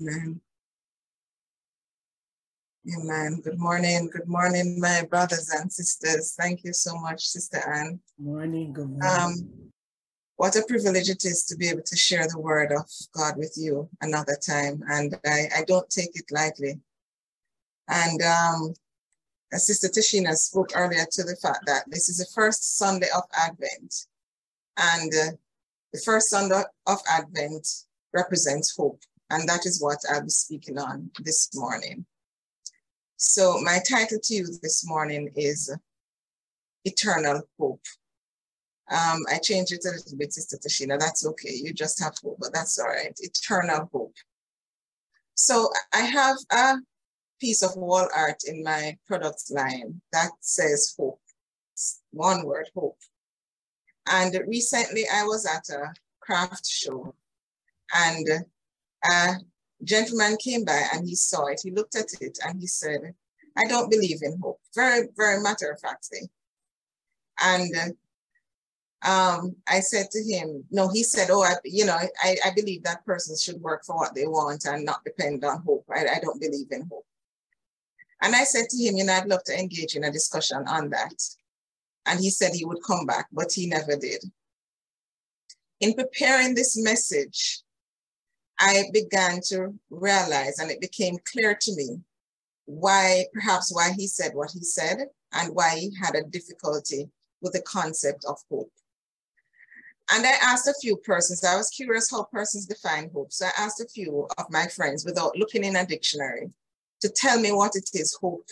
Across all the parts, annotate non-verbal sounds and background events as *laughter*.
Amen. Amen. Good morning. Good morning, my brothers and sisters. Thank you so much, Sister Anne. Morning. Good morning. Um, what a privilege it is to be able to share the word of God with you another time. And I, I don't take it lightly. And um, Sister Tashina spoke earlier to the fact that this is the first Sunday of Advent. And uh, the first Sunday of Advent represents hope. And that is what I'll be speaking on this morning. So my title to you this morning is Eternal Hope. Um, I changed it a little bit, Sister Tashina. That's okay. You just have hope, but that's all right. Eternal hope. So I have a piece of wall art in my product line that says hope. It's one word, hope. And recently I was at a craft show and a gentleman came by and he saw it. He looked at it and he said, I don't believe in hope. Very, very matter of factly. And um, I said to him, no, he said, oh, I, you know, I, I believe that person should work for what they want and not depend on hope. I, I don't believe in hope. And I said to him, you know, I'd love to engage in a discussion on that. And he said he would come back, but he never did. In preparing this message, I began to realize, and it became clear to me, why, perhaps why he said what he said and why he had a difficulty with the concept of hope. And I asked a few persons, I was curious how persons define hope. So I asked a few of my friends without looking in a dictionary to tell me what it is hope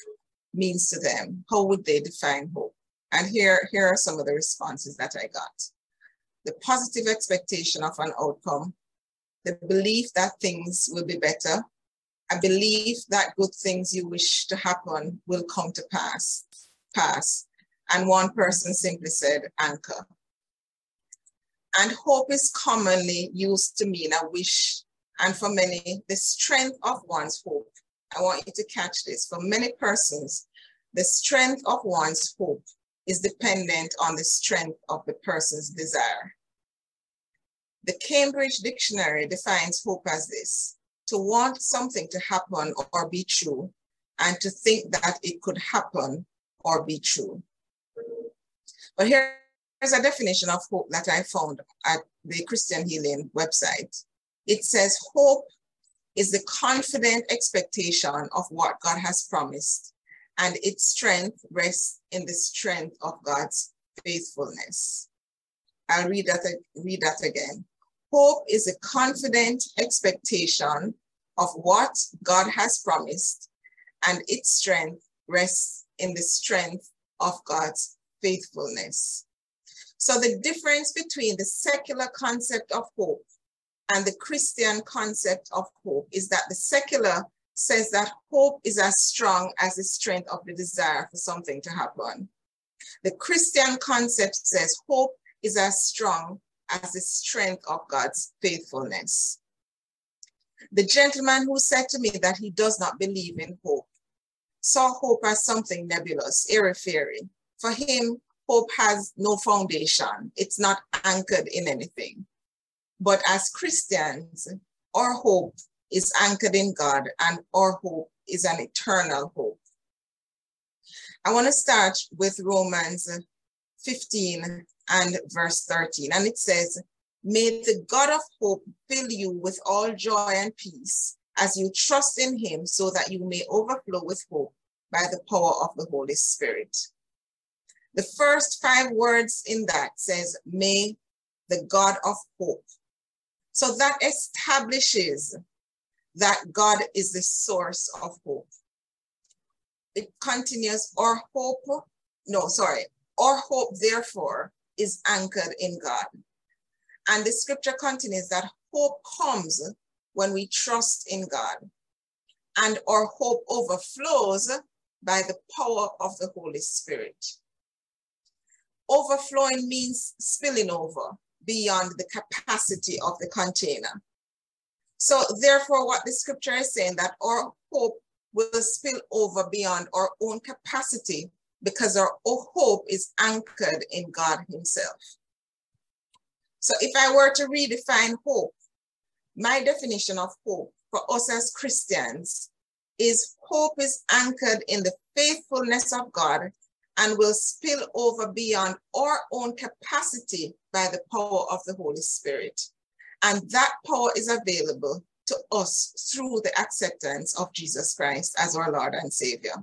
means to them. How would they define hope? And here, here are some of the responses that I got. The positive expectation of an outcome, the belief that things will be better, a belief that good things you wish to happen will come to pass, pass. And one person simply said, anchor. And hope is commonly used to mean a wish, and for many, the strength of one's hope. I want you to catch this. For many persons, the strength of one's hope is dependent on the strength of the person's desire. The Cambridge Dictionary defines hope as this to want something to happen or be true, and to think that it could happen or be true. But Here's a definition of hope that I found at the Christian Healing website. It says, Hope is the confident expectation of what God has promised, and its strength rests in the strength of God's faithfulness. I'll read that, read that again. Hope is a confident expectation of what God has promised, and its strength rests in the strength of God's faithfulness. So the difference between the secular concept of hope and the Christian concept of hope is that the secular says that hope is as strong as the strength of the desire for something to happen. The Christian concept says hope is as strong as the strength of God's faithfulness. The gentleman who said to me that he does not believe in hope saw hope as something nebulous, airy fairy. For him, hope has no foundation. It's not anchored in anything. But as Christians, our hope is anchored in God and our hope is an eternal hope. I want to start with Romans 15 and verse 13. And it says, May the God of hope fill you with all joy and peace as you trust in him so that you may overflow with hope by the power of the Holy Spirit. The first five words in that says, may the God of hope. So that establishes that God is the source of hope. It continues, our hope, no, sorry, our hope therefore is anchored in God. And the scripture continues that hope comes when we trust in God. And our hope overflows by the power of the Holy Spirit. Overflowing means spilling over beyond the capacity of the container. So therefore, what the scripture is saying that our hope will spill over beyond our own capacity because our hope is anchored in God himself. So if I were to redefine hope, my definition of hope for us as Christians is hope is anchored in the faithfulness of God and will spill over beyond our own capacity by the power of the Holy Spirit. And that power is available to us through the acceptance of Jesus Christ as our Lord and Savior.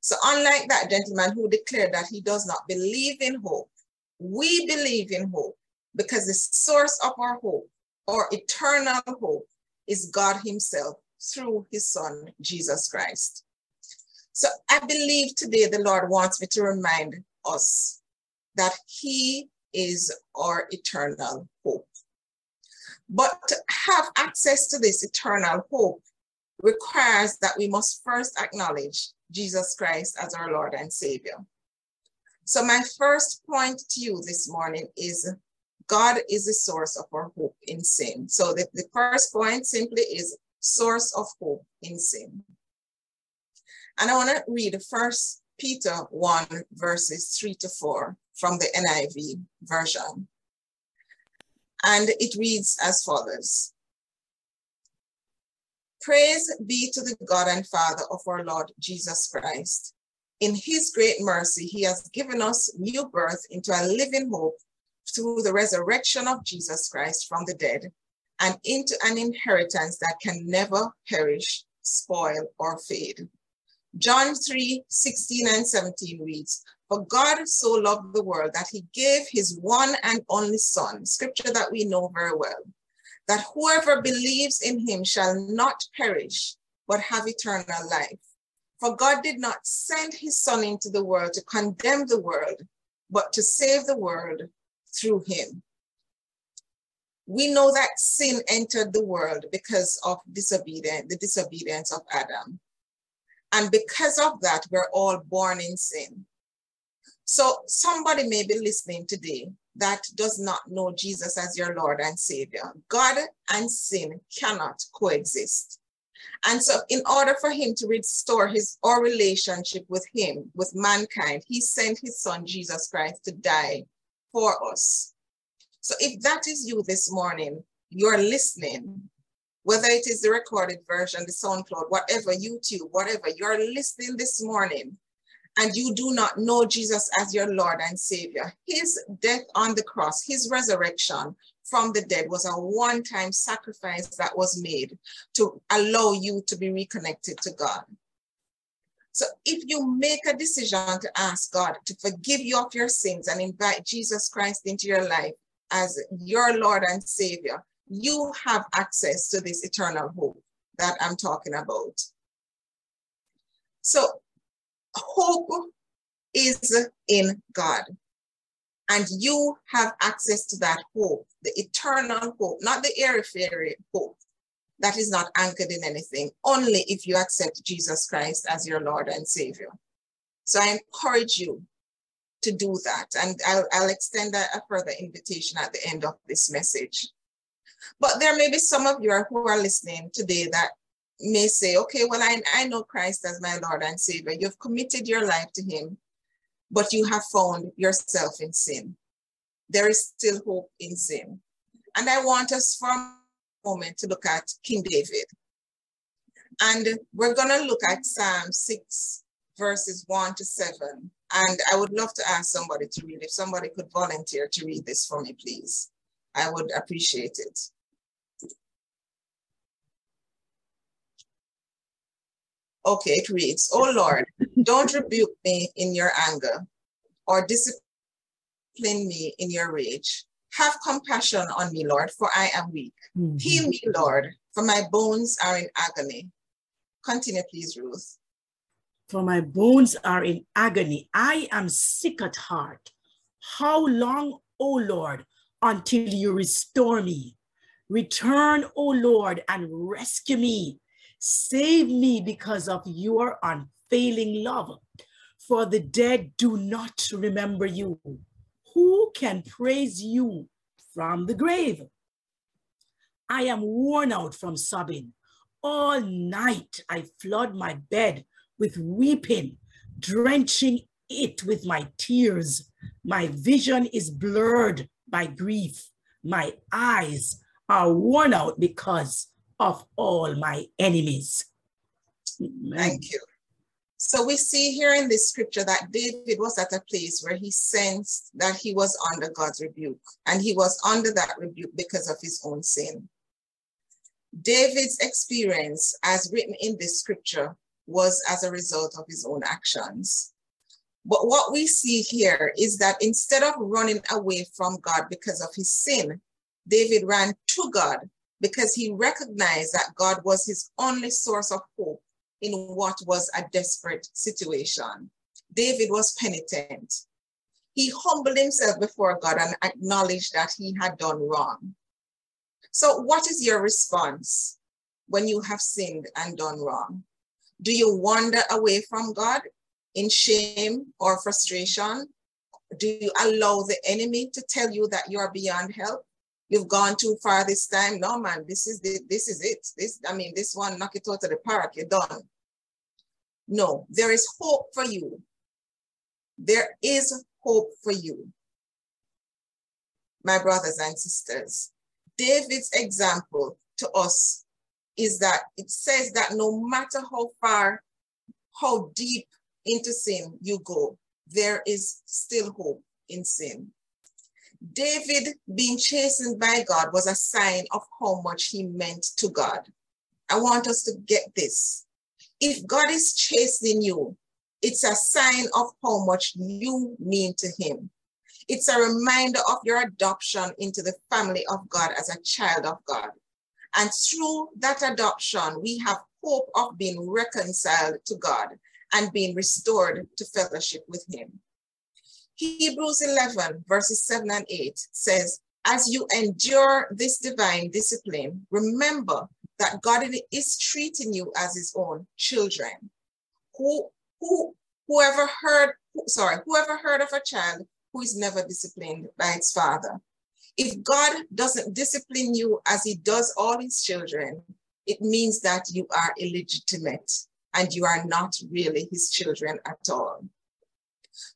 So, unlike that gentleman who declared that he does not believe in hope, we believe in hope because the source of our hope, our eternal hope, is God Himself through His Son, Jesus Christ. So I believe today the Lord wants me to remind us that He is our eternal hope. But to have access to this eternal hope requires that we must first acknowledge Jesus Christ as our Lord and Savior. So, my first point to you this morning is God is the source of our hope in sin. So, the, the first point simply is source of hope in sin. And I want to read First Peter 1, verses 3 to 4 from the NIV version. And it reads as follows Praise be to the God and Father of our Lord Jesus Christ. In his great mercy, he has given us new birth into a living hope through the resurrection of Jesus Christ from the dead and into an inheritance that can never perish, spoil, or fade. John 3 16 and 17 reads, For God so loved the world that he gave his one and only Son, scripture that we know very well, that whoever believes in him shall not perish, but have eternal life. For God did not send his Son into the world to condemn the world, but to save the world through him. We know that sin entered the world because of disobedience, the disobedience of Adam. And because of that, we're all born in sin. So somebody may be listening today that does not know Jesus as your Lord and Savior. God and sin cannot coexist. And so in order for him to restore his our relationship with him, with mankind, he sent his son Jesus Christ to die for us. So if that is you this morning, you're listening whether it is the recorded version, the SoundCloud, whatever, YouTube, whatever, you're listening this morning and you do not know Jesus as your Lord and Savior, his death on the cross, his resurrection from the dead was a one time sacrifice that was made to allow you to be reconnected to God. So if you make a decision to ask God to forgive you of your sins and invite Jesus Christ into your life as your Lord and Savior, you have access to this eternal hope that I'm talking about. So, hope is in God. And you have access to that hope, the eternal hope, not the airy fairy hope that is not anchored in anything, only if you accept Jesus Christ as your Lord and Savior. So I encourage you to do that. And I'll, I'll extend a, a further invitation at the end of this message. But there may be some of you who are listening today that may say, okay, well, I, I know Christ as my Lord and Savior. You've committed your life to Him, but you have found yourself in sin. There is still hope in sin. And I want us for a moment to look at King David. And we're going to look at Psalm 6, verses 1 to 7. And I would love to ask somebody to read. If somebody could volunteer to read this for me, please. I would appreciate it. Okay, it reads, Oh Lord, don't rebuke me in your anger or discipline me in your rage. Have compassion on me, Lord, for I am weak. Mm-hmm. Heal me, Lord, for my bones are in agony. Continue, please, Ruth. For my bones are in agony. I am sick at heart. How long, O Lord, until you restore me. Return, O Lord, and rescue me. Save me because of your unfailing love. For the dead do not remember you. Who can praise you from the grave? I am worn out from sobbing. All night I flood my bed with weeping, drenching it with my tears. My vision is blurred by grief. My eyes are worn out because of all my enemies. Thank you. So we see here in this scripture that David was at a place where he sensed that he was under God's rebuke, and he was under that rebuke because of his own sin. David's experience, as written in this scripture, was as a result of his own actions. But what we see here is that instead of running away from God because of his sin, David ran to God because he recognized that God was his only source of hope in what was a desperate situation. David was penitent. He humbled himself before God and acknowledged that he had done wrong. So, what is your response when you have sinned and done wrong? Do you wander away from God in shame or frustration? Do you allow the enemy to tell you that you are beyond help? You've gone too far this time. No, man, this is the, this is it. This, I mean, this one, knock it out of the park, you're done. No, there is hope for you. There is hope for you. My brothers and sisters, David's example to us is that it says that no matter how far, how deep into sin you go, there is still hope in sin. David being chastened by God was a sign of how much he meant to God. I want us to get this. If God is chastening you, it's a sign of how much you mean to him. It's a reminder of your adoption into the family of God as a child of God. And through that adoption, we have hope of being reconciled to God and being restored to fellowship with him. Hebrews 11, verses 7 and 8 says, As you endure this divine discipline, remember that God is treating you as his own children. Who, who, whoever heard, sorry, whoever heard of a child who is never disciplined by its father? If God doesn't discipline you as he does all his children, it means that you are illegitimate and you are not really his children at all.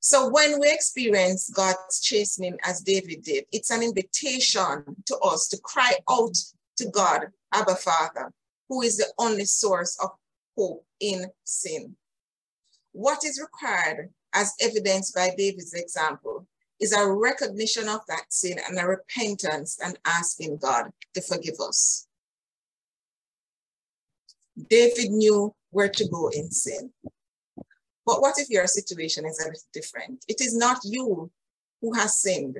So when we experience God's chastening as David did, it's an invitation to us to cry out to God, Abba Father, who is the only source of hope in sin. What is required, as evidenced by David's example, is a recognition of that sin and a repentance and asking God to forgive us. David knew where to go in sin. But what if your situation is a little different? It is not you who has sinned.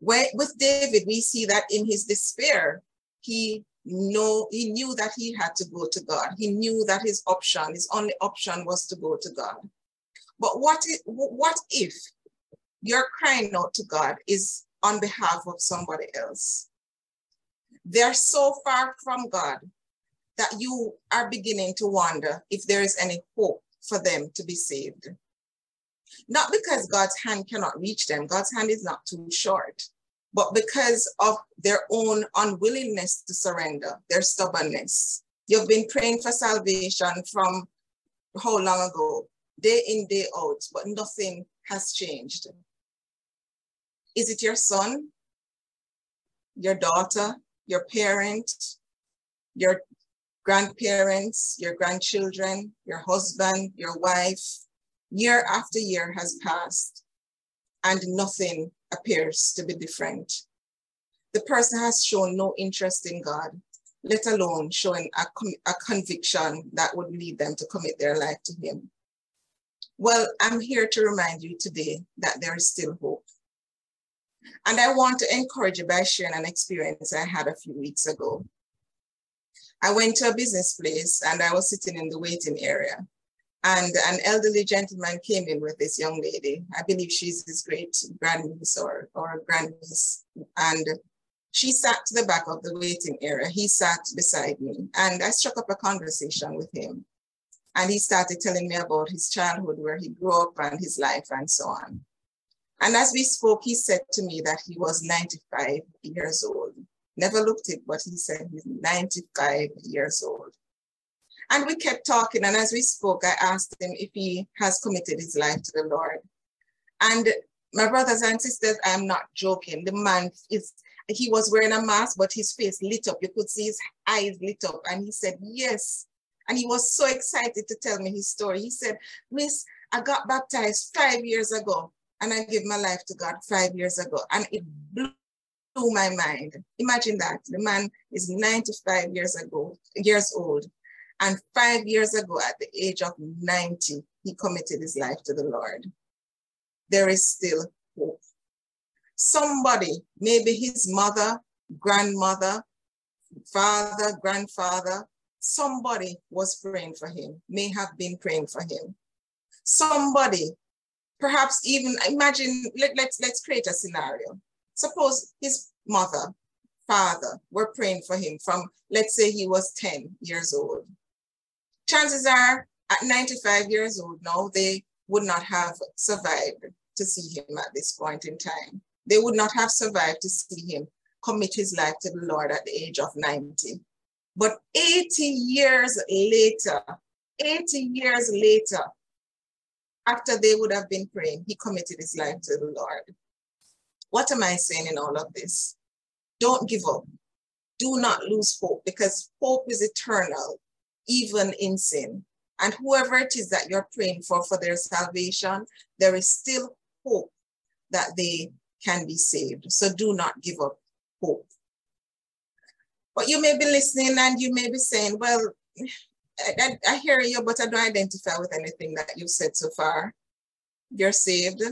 Where, with David, we see that in his despair, he know he knew that he had to go to God. He knew that his option, his only option was to go to God. But what if, what if your crying out to God is on behalf of somebody else? They're so far from God that you are beginning to wonder if there is any hope for them to be saved. Not because God's hand cannot reach them, God's hand is not too short, but because of their own unwillingness to surrender, their stubbornness. You've been praying for salvation from how long ago? Day in, day out, but nothing has changed. Is it your son, your daughter, your parent, your grandparents, your grandchildren, your husband, your wife, year after year has passed and nothing appears to be different. The person has shown no interest in God, let alone showing a, a conviction that would lead them to commit their life to Him. Well, I'm here to remind you today that there is still hope. And I want to encourage you by sharing an experience I had a few weeks ago. I went to a business place and I was sitting in the waiting area. And an elderly gentleman came in with this young lady. I believe she's his great grandniece or, or grandniece. And she sat to the back of the waiting area. He sat beside me. And I struck up a conversation with him. And he started telling me about his childhood, where he grew up and his life and so on. And as we spoke, he said to me that he was 95 years old. Never looked it, but he said he's 95 years old. And we kept talking. And as we spoke, I asked him if he has committed his life to the Lord. And my brothers and sisters, I'm not joking. The man is, he was wearing a mask, but his face lit up. You could see his eyes lit up. And he said, Yes. And he was so excited to tell me his story. He said, Miss, I got baptized five years ago and I gave my life to God five years ago. And it blew my mind. Imagine that. The man is 95 years ago, years old. And five years ago, at the age of 90, he committed his life to the Lord. There is still hope. Somebody, maybe his mother, grandmother, father, grandfather, somebody was praying for him, may have been praying for him. Somebody, perhaps even imagine, let, let's, let's create a scenario. Suppose his mother, father were praying for him from, let's say he was 10 years old. Chances are at 95 years old now, they would not have survived to see him at this point in time. They would not have survived to see him commit his life to the Lord at the age of 90. But 80 years later, 80 years later, after they would have been praying, he committed his life to the Lord. What am I saying in all of this? Don't give up. Do not lose hope because hope is eternal, even in sin. And whoever it is that you're praying for for their salvation, there is still hope that they can be saved. So do not give up hope. But you may be listening and you may be saying, well, I, I, hear you, but I don't identify with anything that you've said so far. You're saved.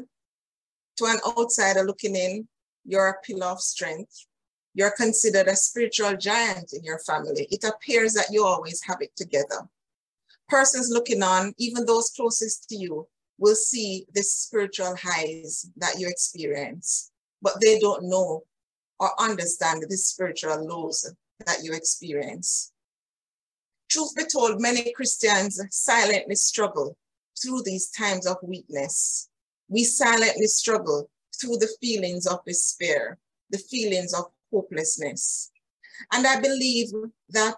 To an outsider looking in, you're a pillar of strength. You're considered a spiritual giant in your family. It appears that you always have it together. Persons looking on, even those closest to you, will see the spiritual highs that you experience, but they don't know or understand the spiritual lows that you experience. Truth be told, many Christians silently struggle through these times of weakness. We silently struggle through the feelings of despair, the feelings of hopelessness. And I believe that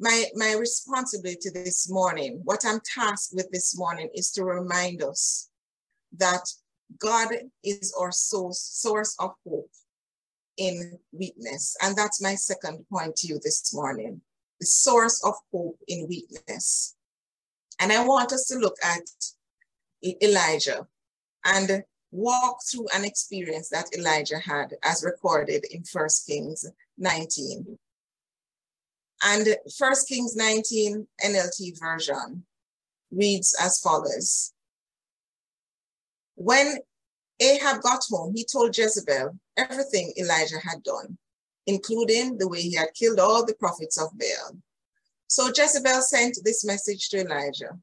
my, my responsibility this morning, what I'm tasked with this morning is to remind us that God is our source, source of hope in weakness. And that's my second point to you this morning, the source of hope in weakness. And I want us to look at Elijah and walk through an experience that Elijah had as recorded in First Kings 19. And First Kings 19 NLT version reads as follows. When Ahab got home, he told Jezebel everything Elijah had done, including the way he had killed all the prophets of Baal. So Jezebel sent this message to Elijah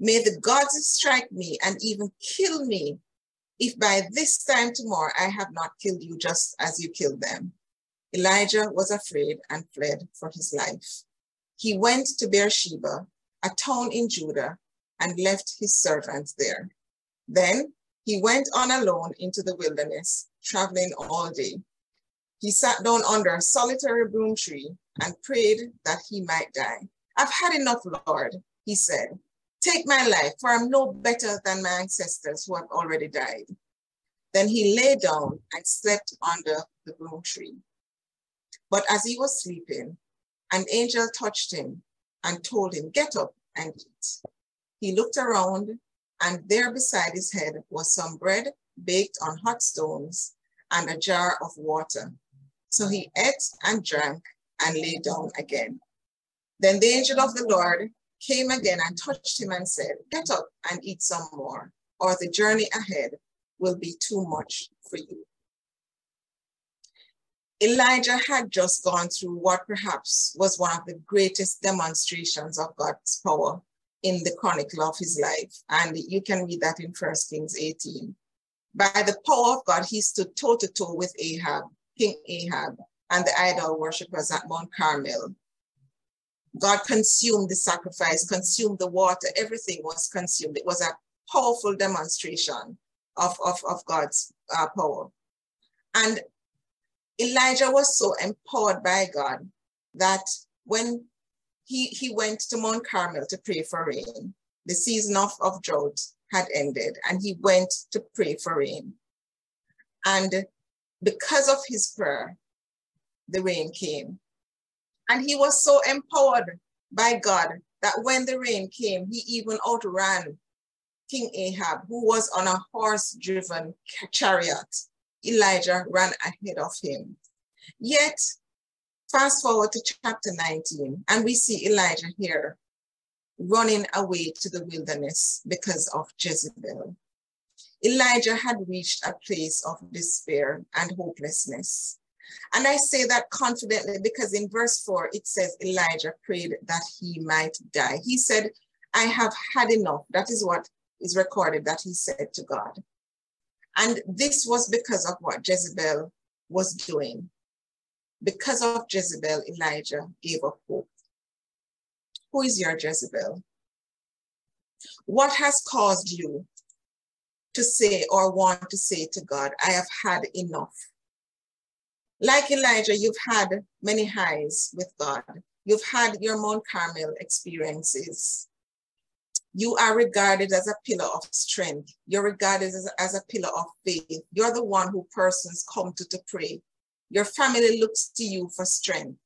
May the gods strike me and even kill me if by this time tomorrow I have not killed you just as you killed them. Elijah was afraid and fled for his life. He went to Beersheba, a town in Judah, and left his servants there. Then he went on alone into the wilderness, traveling all day. He sat down under a solitary broom tree and prayed that he might die. I've had enough, Lord, he said. Take my life, for I'm no better than my ancestors who have already died. Then he lay down and slept under the broom tree. But as he was sleeping, an angel touched him and told him, Get up and eat. He looked around and there beside his head was some bread baked on hot stones and a jar of water. So he ate and drank and lay down again. Then the angel of the Lord came again and touched him and said, Get up and eat some more, or the journey ahead will be too much for you. Elijah had just gone through what perhaps was one of the greatest demonstrations of God's power in the chronicle of his life. And you can read that in First Kings 18. By the power of God, he stood toe to toe with Ahab, King Ahab, and the idol worshippers at Mount Carmel. God consumed the sacrifice, consumed the water, everything was consumed. It was a powerful demonstration of, of, of God's uh, power. And Elijah was so empowered by God that when he, he went to Mount Carmel to pray for rain. The season of, of drought had ended, and he went to pray for rain. And because of his prayer, the rain came. And he was so empowered by God that when the rain came, he even outran King Ahab, who was on a horse driven chariot. Elijah ran ahead of him. Yet, fast forward to chapter 19, and we see Elijah here running away to the wilderness because of Jezebel. Elijah had reached a place of despair and hopelessness. And I say that confidently because in verse 4 it says Elijah prayed that he might die. He said, I have had enough. That is what is recorded that he said to God. And this was because of what Jezebel was doing. Because of Jezebel, Elijah gave up hope. Who is your Jezebel? What has caused you to say or want to say to God, I have had enough? Like Elijah, you've had many highs with God. You've had your Mount Carmel experiences. You are regarded as a pillar of strength. You're regarded as, as a pillar of faith. You're the one who persons come to to pray. Your family looks to you for strength.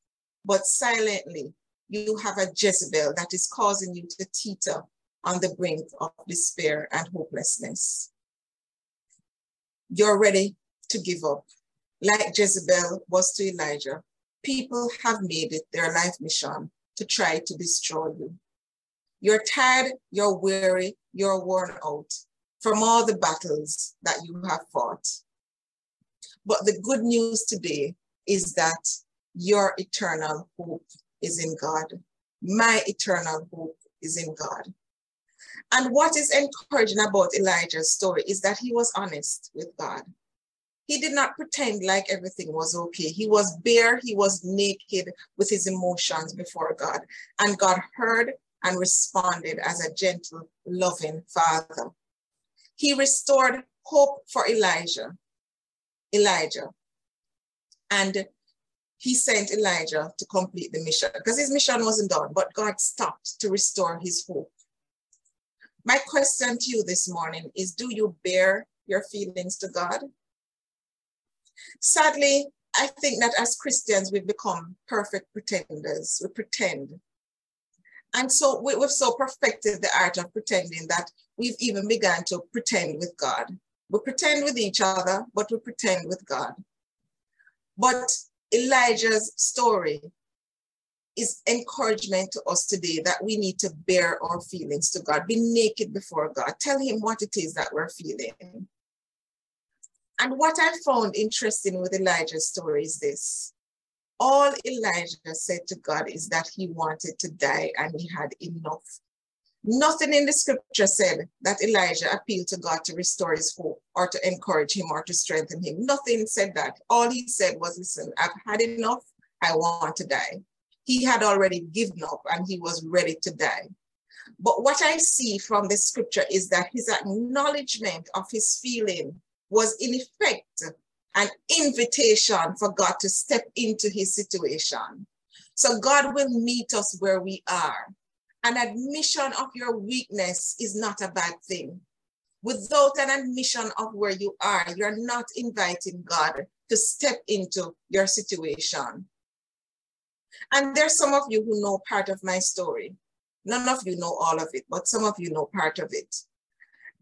But silently, you have a Jezebel that is causing you to teeter on the brink of despair and hopelessness. You're ready to give up. Like Jezebel was to Elijah, people have made it their life mission to try to destroy you. You're tired, you're weary, you're worn out from all the battles that you have fought. But the good news today is that your eternal hope is in God. My eternal hope is in God. And what is encouraging about Elijah's story is that he was honest with God. He did not pretend like everything was okay. He was bare, he was naked with his emotions before God. And God heard and responded as a gentle, loving father. He restored hope for Elijah. Elijah. And he sent Elijah to complete the mission because his mission wasn't done, but God stopped to restore his hope. My question to you this morning is Do you bear your feelings to God? Sadly, I think that as Christians, we've become perfect pretenders. We pretend. And so we, have so perfected the art of pretending that we've even begun to pretend with God. We pretend with each other, but we pretend with God. But Elijah's story is encouragement to us today that we need to bear our feelings to God, be naked before God, tell Him what it is that we're feeling. And what I found interesting with Elijah's story is this all Elijah said to God is that he wanted to die and he had enough. Nothing in the scripture said that Elijah appealed to God to restore his hope or to encourage him or to strengthen him. Nothing said that. All he said was, listen, I've had enough. I want to die. He had already given up and he was ready to die. But what I see from the scripture is that his acknowledgement of his feeling was in effect an invitation for God to step into his situation. So God will meet us where we are. An admission of your weakness is not a bad thing. Without an admission of where you are, you're not inviting God to step into your situation. And there's some of you who know part of my story. None of you know all of it, but some of you know part of it.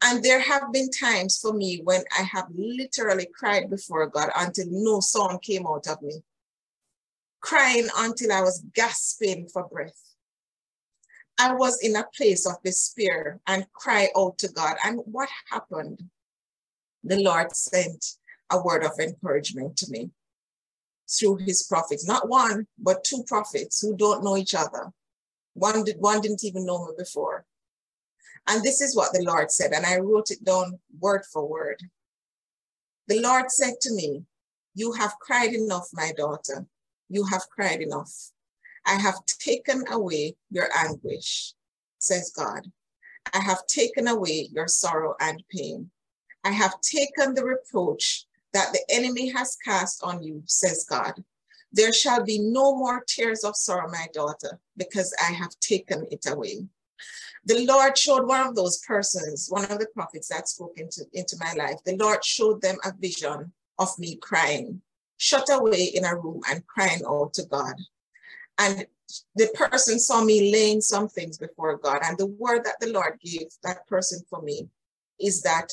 And there have been times for me when I have literally cried before God until no song came out of me, crying until I was gasping for breath. I was in a place of despair and cry out to God. And what happened? The Lord sent a word of encouragement to me through his prophets, not one, but two prophets who don't know each other. One, did, one didn't even know me before. And this is what the Lord said, and I wrote it down word for word. The Lord said to me, You have cried enough, my daughter. You have cried enough. I have taken away your anguish, says God. I have taken away your sorrow and pain. I have taken the reproach that the enemy has cast on you, says God. There shall be no more tears of sorrow, my daughter, because I have taken it away. The Lord showed one of those persons, one of the prophets that spoke into, into my life, the Lord showed them a vision of me crying. shut away in a room and crying out to God. And the person saw me laying some things before God. And the word that the Lord gave that person for me is that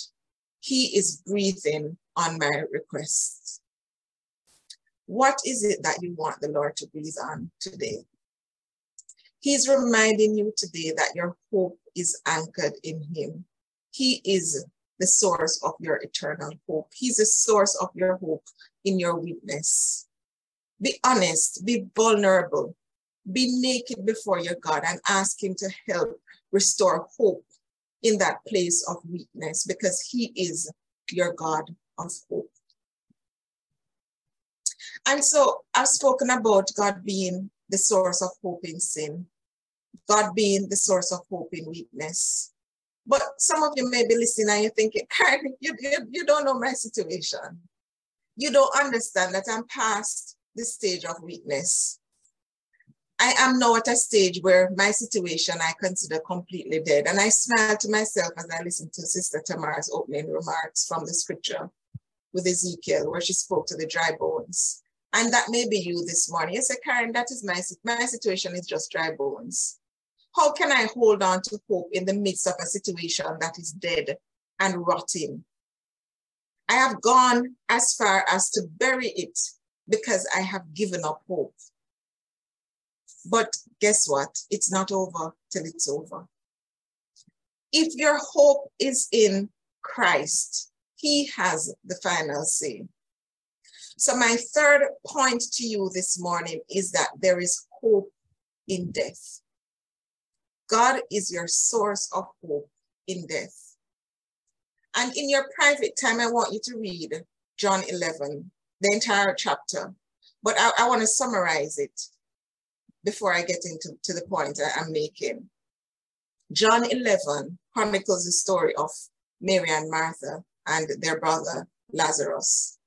he is breathing on my requests. What is it that you want the Lord to breathe on today? He's reminding you today that your hope is anchored in Him. He is the source of your eternal hope. He's the source of your hope in your weakness. Be honest, be vulnerable, be naked before your God and ask Him to help restore hope in that place of weakness because He is your God of hope. And so I've spoken about God being the source of hope in sin, God being the source of hope in weakness. But some of you may be listening and you're thinking, *laughs* Karen, you, you, you don't know my situation. You don't understand that I'm past the stage of weakness. I am now at a stage where my situation I consider completely dead. And I smile to myself as I listen to Sister Tamara's opening remarks from the scripture with Ezekiel, where she spoke to the dry bones. And that may be you this morning. You say, Karen, that is my, my situation is just dry bones. How can I hold on to hope in the midst of a situation that is dead and rotting? I have gone as far as to bury it because I have given up hope. But guess what? It's not over till it's over. If your hope is in Christ, He has the final say. So, my third point to you this morning is that there is hope in death. God is your source of hope in death. And in your private time, I want you to read John 11, the entire chapter. But I, I want to summarize it before I get into to the point I'm making. John 11 chronicles the story of Mary and Martha and their brother Lazarus.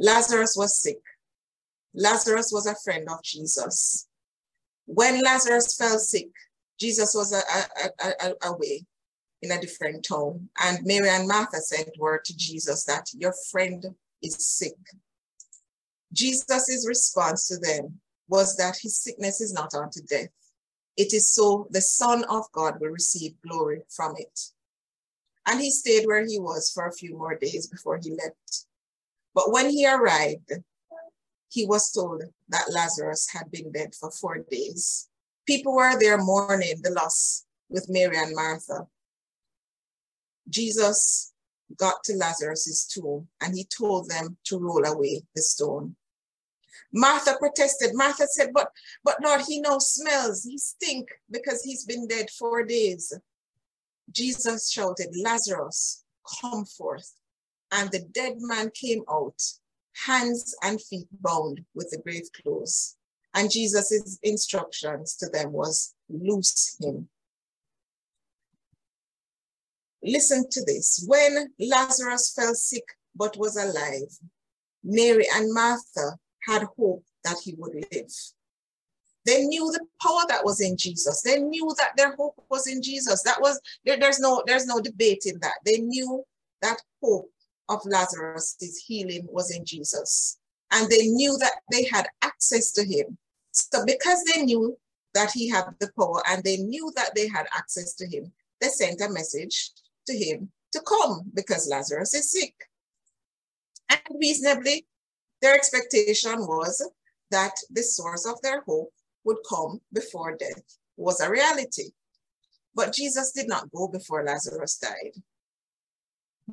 Lazarus was sick. Lazarus was a friend of Jesus. When Lazarus fell sick, Jesus was away in a different town. And Mary and Martha sent word to Jesus that your friend is sick. Jesus' response to them was that his sickness is not unto death. It is so the Son of God will receive glory from it. And he stayed where he was for a few more days before he left. But when he arrived, he was told that Lazarus had been dead for four days. People were there mourning the loss with Mary and Martha. Jesus got to Lazarus's tomb and he told them to roll away the stone. Martha protested. Martha said, but, but Lord, he now smells. He stink because he's been dead four days. Jesus shouted, Lazarus, come forth. And the dead man came out, hands and feet bound with the grave clothes. And Jesus' instructions to them was, loose him. Listen to this. When Lazarus fell sick but was alive, Mary and Martha had hope that he would live. They knew the power that was in Jesus. They knew that their hope was in Jesus. That was there, there's no there's no debate in that. They knew that hope of Lazarus' healing was in Jesus. And they knew that they had access to him. So because they knew that he had the power and they knew that they had access to him, they sent a message to him to come because Lazarus is sick. And reasonably, their expectation was that the source of their hope would come before death was a reality. But Jesus did not go before Lazarus died.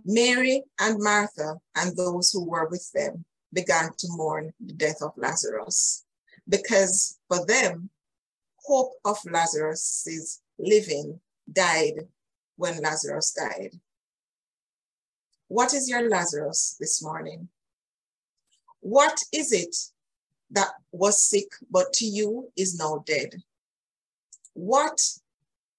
Mary and Martha and those who were with them began to mourn the death of Lazarus because for them, hope of Lazarus's living died when Lazarus died. What is your Lazarus this morning? What is it that was sick, but to you is now dead? What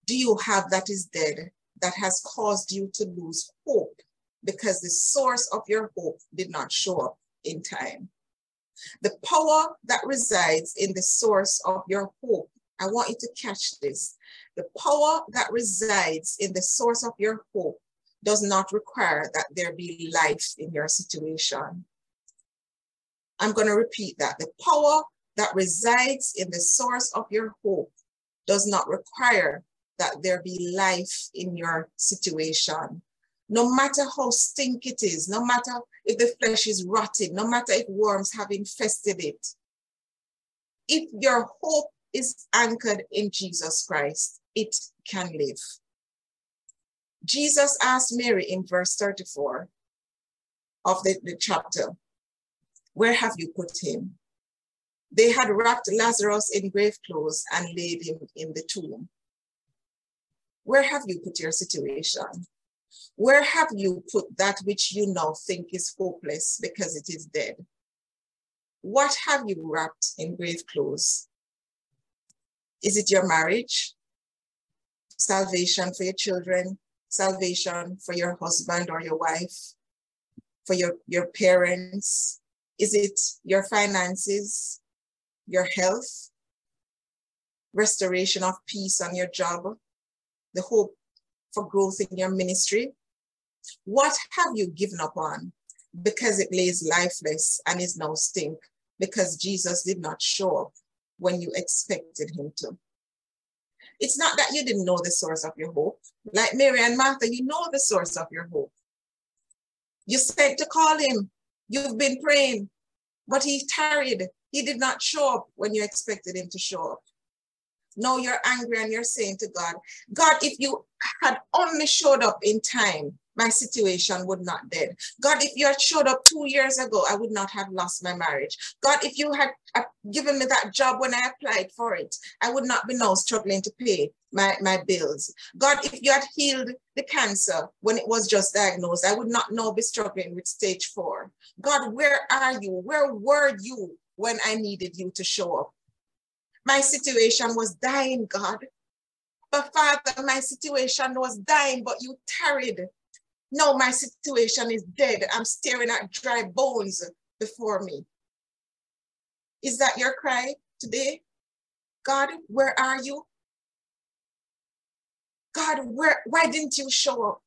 do you have that is dead that has caused you to lose hope because the source of your hope did not show up in time? The power that resides in the source of your hope. I want you to catch this. The power that resides in the source of your hope does not require that there be life in your situation. I'm going to repeat that. The power that resides in the source of your hope does not require that there be life in your situation. No matter how stink it is, no matter if the flesh is rotted, no matter if worms have infested it, if your hope is anchored in Jesus Christ, it can live. Jesus asked Mary in verse 34 of the, the chapter, Where have you put him? They had wrapped Lazarus in grave clothes and laid him in the tomb. Where have you put your situation? Where have you put that which you now think is hopeless because it is dead? What have you wrapped in grave clothes? Is it your marriage? Salvation for your children? Salvation for your husband or your wife? For your, your parents? Is it your finances? Your health? Restoration of peace on your job? The hope for growth in your ministry? What have you given up on because it lays lifeless and is now stink because Jesus did not show up when you expected him to. It's not that you didn't know the source of your hope. Like Mary and Martha, you know the source of your hope. You sent to call him. You've been praying, but he tarried. He did not show up when you expected him to show up. Now you're angry and you're saying to God, God, if you had only showed up in time, my situation would not dead. God, if you had showed up two years ago, I would not have lost my marriage. God, if you had uh, given me that job when I applied for it, I would not be now struggling to pay my, my bills. God, if you had healed the cancer when it was just diagnosed, I would not now be struggling with stage four. God, where are you? Where were you when I needed you to show up? My situation was dying, God. But Father, my situation was dying, but you tarried no, my situation is dead. I'm staring at dry bones before me. Is that your cry today? God, where are you? God, where, why didn't you show up?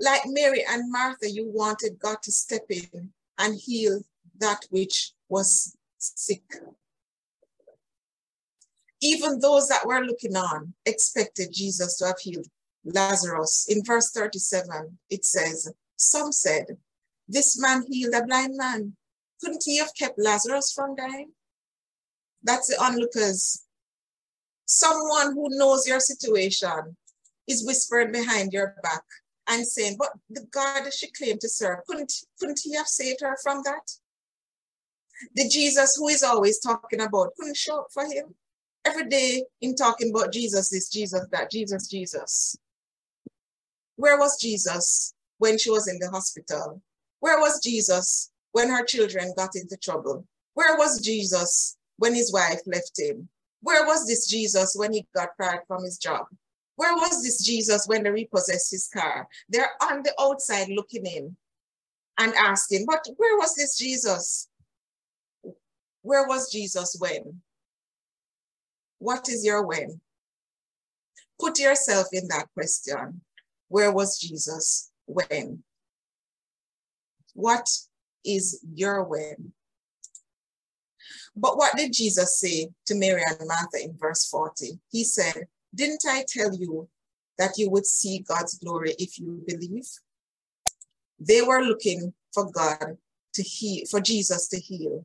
Like Mary and Martha, you wanted God to step in and heal that which was sick. Even those that were looking on expected Jesus to have healed Lazarus. In verse 37, it says, Some said, This man healed a blind man. Couldn't he have kept Lazarus from dying? That's the onlookers. Someone who knows your situation is whispering behind your back and saying, But the God she claimed to serve, couldn't, couldn't he have saved her from that? The Jesus who is always talking about couldn't show up for him. Every day in talking about Jesus, this Jesus, that Jesus, Jesus. Where was Jesus when she was in the hospital? Where was Jesus when her children got into trouble? Where was Jesus when his wife left him? Where was this Jesus when he got fired from his job? Where was this Jesus when they repossessed his car? They're on the outside looking in and asking, but where was this Jesus? Where was Jesus when? What is your when? Put yourself in that question. Where was Jesus when? What is your when? But what did Jesus say to Mary and Martha in verse 40? He said, Didn't I tell you that you would see God's glory if you believe? They were looking for God to heal, for Jesus to heal.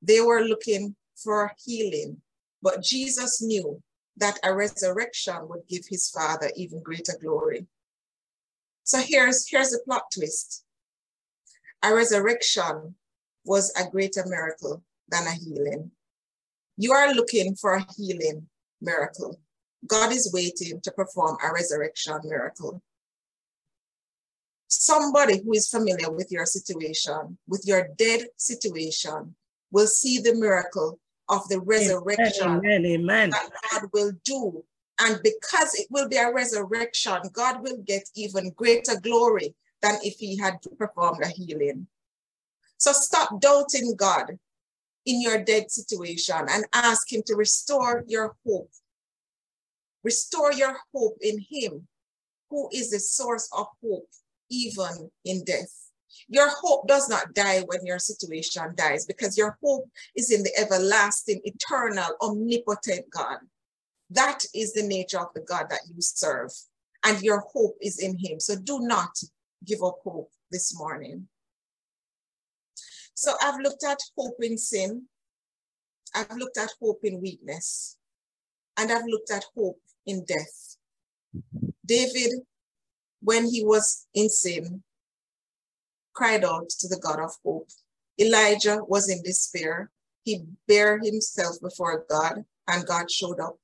They were looking for healing, but Jesus knew that a resurrection would give his father even greater glory. So here's, here's the plot twist. A resurrection was a greater miracle than a healing. You are looking for a healing miracle. God is waiting to perform a resurrection miracle. Somebody who is familiar with your situation, with your dead situation, will see the miracle of the resurrection amen, amen. that God will do. And because it will be a resurrection, God will get even greater glory than if he had performed a healing. So stop doubting God in your dead situation and ask him to restore your hope. Restore your hope in him, who is the source of hope, even in death. Your hope does not die when your situation dies because your hope is in the everlasting, eternal, omnipotent God. That is the nature of the God that you serve, and your hope is in Him. So do not give up hope this morning. So I've looked at hope in sin, I've looked at hope in weakness, and I've looked at hope in death. David, when he was in sin, cried out to the God of hope. Elijah was in despair. He bare himself before God, and God showed up.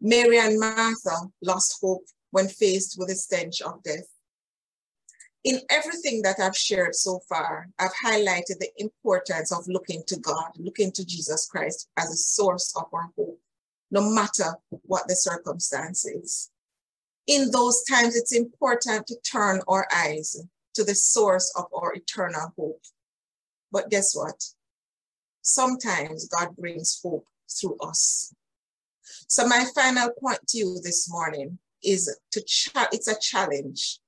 Mary and Martha lost hope when faced with the stench of death. In everything that I've shared so far, I've highlighted the importance of looking to God, looking to Jesus Christ as a source of our hope, no matter what the circumstances. In those times, it's important to turn our eyes to the source of our eternal hope. But guess what? Sometimes God brings hope through us. So my final point to you this morning is to it's a challenge.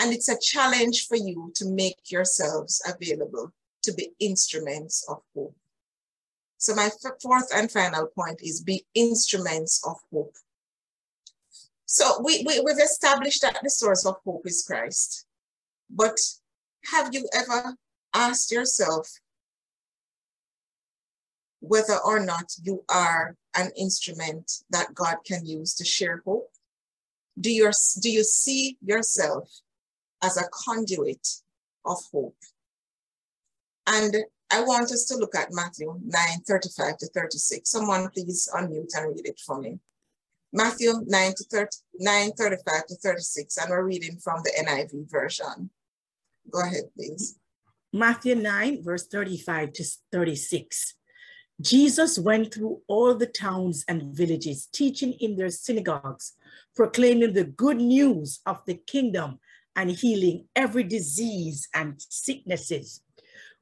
And it's a challenge for you to make yourselves available to be instruments of hope. So my fourth and final point is be instruments of hope. So we, we, we've established that the source of hope is Christ. But have you ever asked yourself whether or not you are an instrument that God can use to share hope? Do, your, do you see yourself as a conduit of hope? And I want us to look at Matthew 9 35 to 36. Someone please unmute and read it for me. Matthew 9 to 30, 9 35 to 36, and we're reading from the NIV version. Go ahead, please. Matthew 9, verse 35 to 36. Jesus went through all the towns and villages, teaching in their synagogues, proclaiming the good news of the kingdom and healing every disease and sicknesses.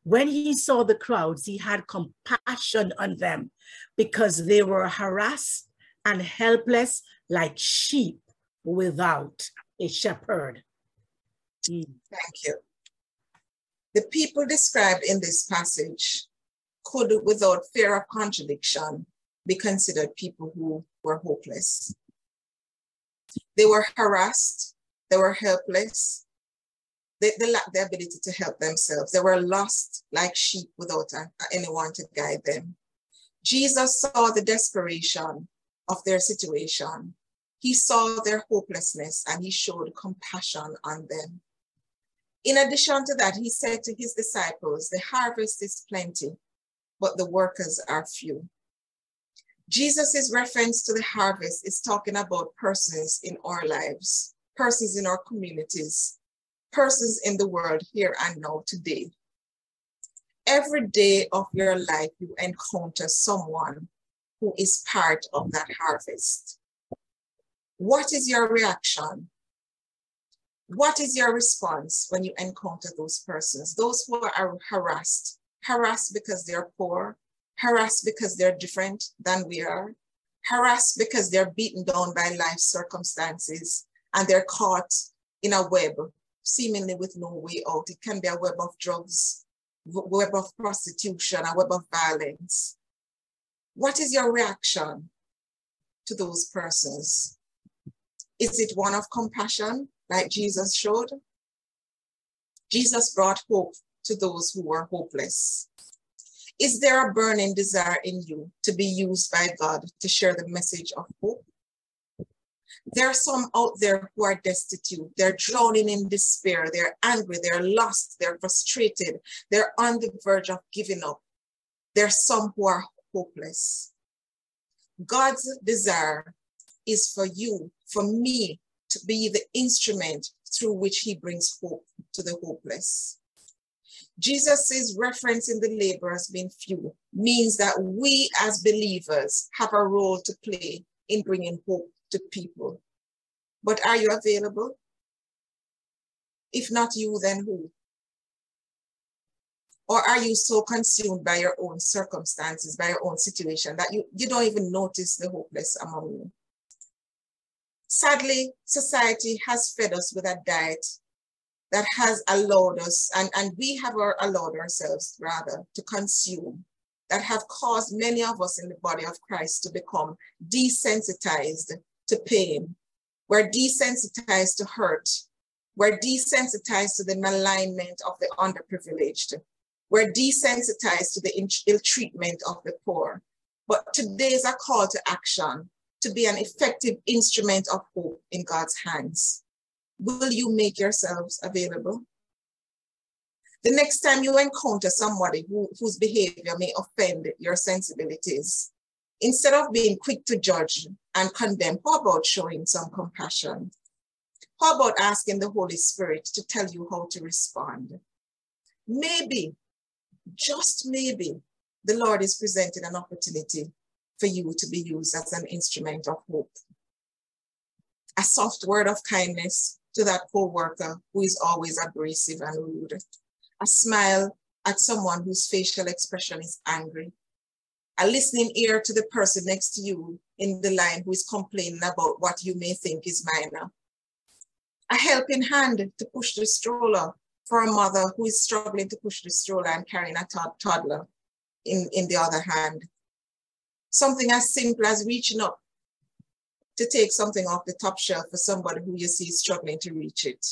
When he saw the crowds, he had compassion on them because they were harassed and helpless like sheep without a shepherd. Mm. Thank you. The people described in this passage could, without fear of contradiction, be considered people who were hopeless. They were harassed, they were helpless, they, they lacked the ability to help themselves. They were lost like sheep without a, anyone to guide them. Jesus saw the desperation of their situation. He saw their hopelessness and he showed compassion on them. In addition to that, he said to his disciples, The harvest is plenty, but the workers are few. Jesus' reference to the harvest is talking about persons in our lives, persons in our communities, persons in the world here and now today. Every day of your life, you encounter someone who is part of that harvest. What is your reaction what is your response when you encounter those persons? Those who are harassed, harassed because they're poor, harassed because they're different than we are, harassed because they're beaten down by life circumstances and they're caught in a web, seemingly with no way out. It can be a web of drugs, web of prostitution, a web of violence. What is your reaction to those persons? Is it one of compassion? Like Jesus showed. Jesus brought hope to those who were hopeless. Is there a burning desire in you to be used by God to share the message of hope? There are some out there who are destitute. They're drowning in despair. They're angry. They're lost. They're frustrated. They're on the verge of giving up. There are some who are hopeless. God's desire is for you, for me, to be the instrument through which he brings hope to the hopeless. Jesus' reference in the labor laborers being few means that we as believers have a role to play in bringing hope to people. But are you available? If not you, then who? Or are you so consumed by your own circumstances, by your own situation, that you, you don't even notice the hopeless among you? Sadly, society has fed us with a diet that has allowed us, and, and we have allowed ourselves rather to consume, that have caused many of us in the body of Christ to become desensitized to pain. We're desensitized to hurt. We're desensitized to the malignment of the underprivileged. We're desensitized to the ill treatment of the poor. But today is a call to action to be an effective instrument of hope in God's hands. Will you make yourselves available? The next time you encounter somebody who, whose behavior may offend your sensibilities, instead of being quick to judge and condemn, how about showing some compassion? How about asking the Holy Spirit to tell you how to respond? Maybe, just maybe, the Lord is presenting an opportunity for you to be used as an instrument of hope. A soft word of kindness to that co-worker who is always abrasive and rude. A smile at someone whose facial expression is angry. A listening ear to the person next to you in the line who is complaining about what you may think is minor. A helping hand to push the stroller for a mother who is struggling to push the stroller and carrying a toddler in, in the other hand. Something as simple as reaching up to take something off the top shelf for somebody who you see struggling to reach it.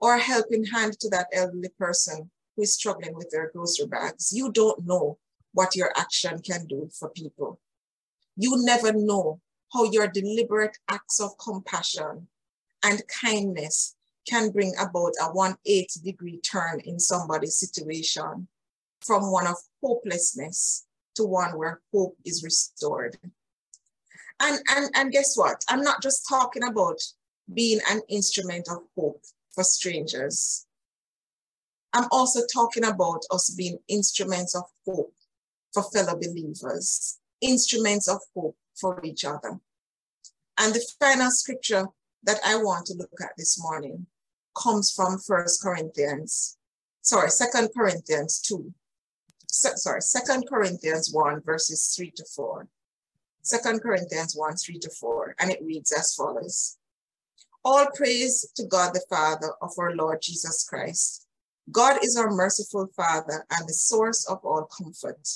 Or a helping hand to that elderly person who is struggling with their grocery bags. You don't know what your action can do for people. You never know how your deliberate acts of compassion and kindness can bring about a 180 degree turn in somebody's situation from one of hopelessness to one where hope is restored. And, and, and guess what? I'm not just talking about being an instrument of hope for strangers. I'm also talking about us being instruments of hope for fellow believers, instruments of hope for each other. And the final scripture that I want to look at this morning comes from First Corinthians, sorry, Second Corinthians 2. Sorry, Second Corinthians 1, verses 3 to 4. Second Corinthians 1 3 to 4, and it reads as follows All praise to God the Father of our Lord Jesus Christ. God is our merciful Father and the source of all comfort.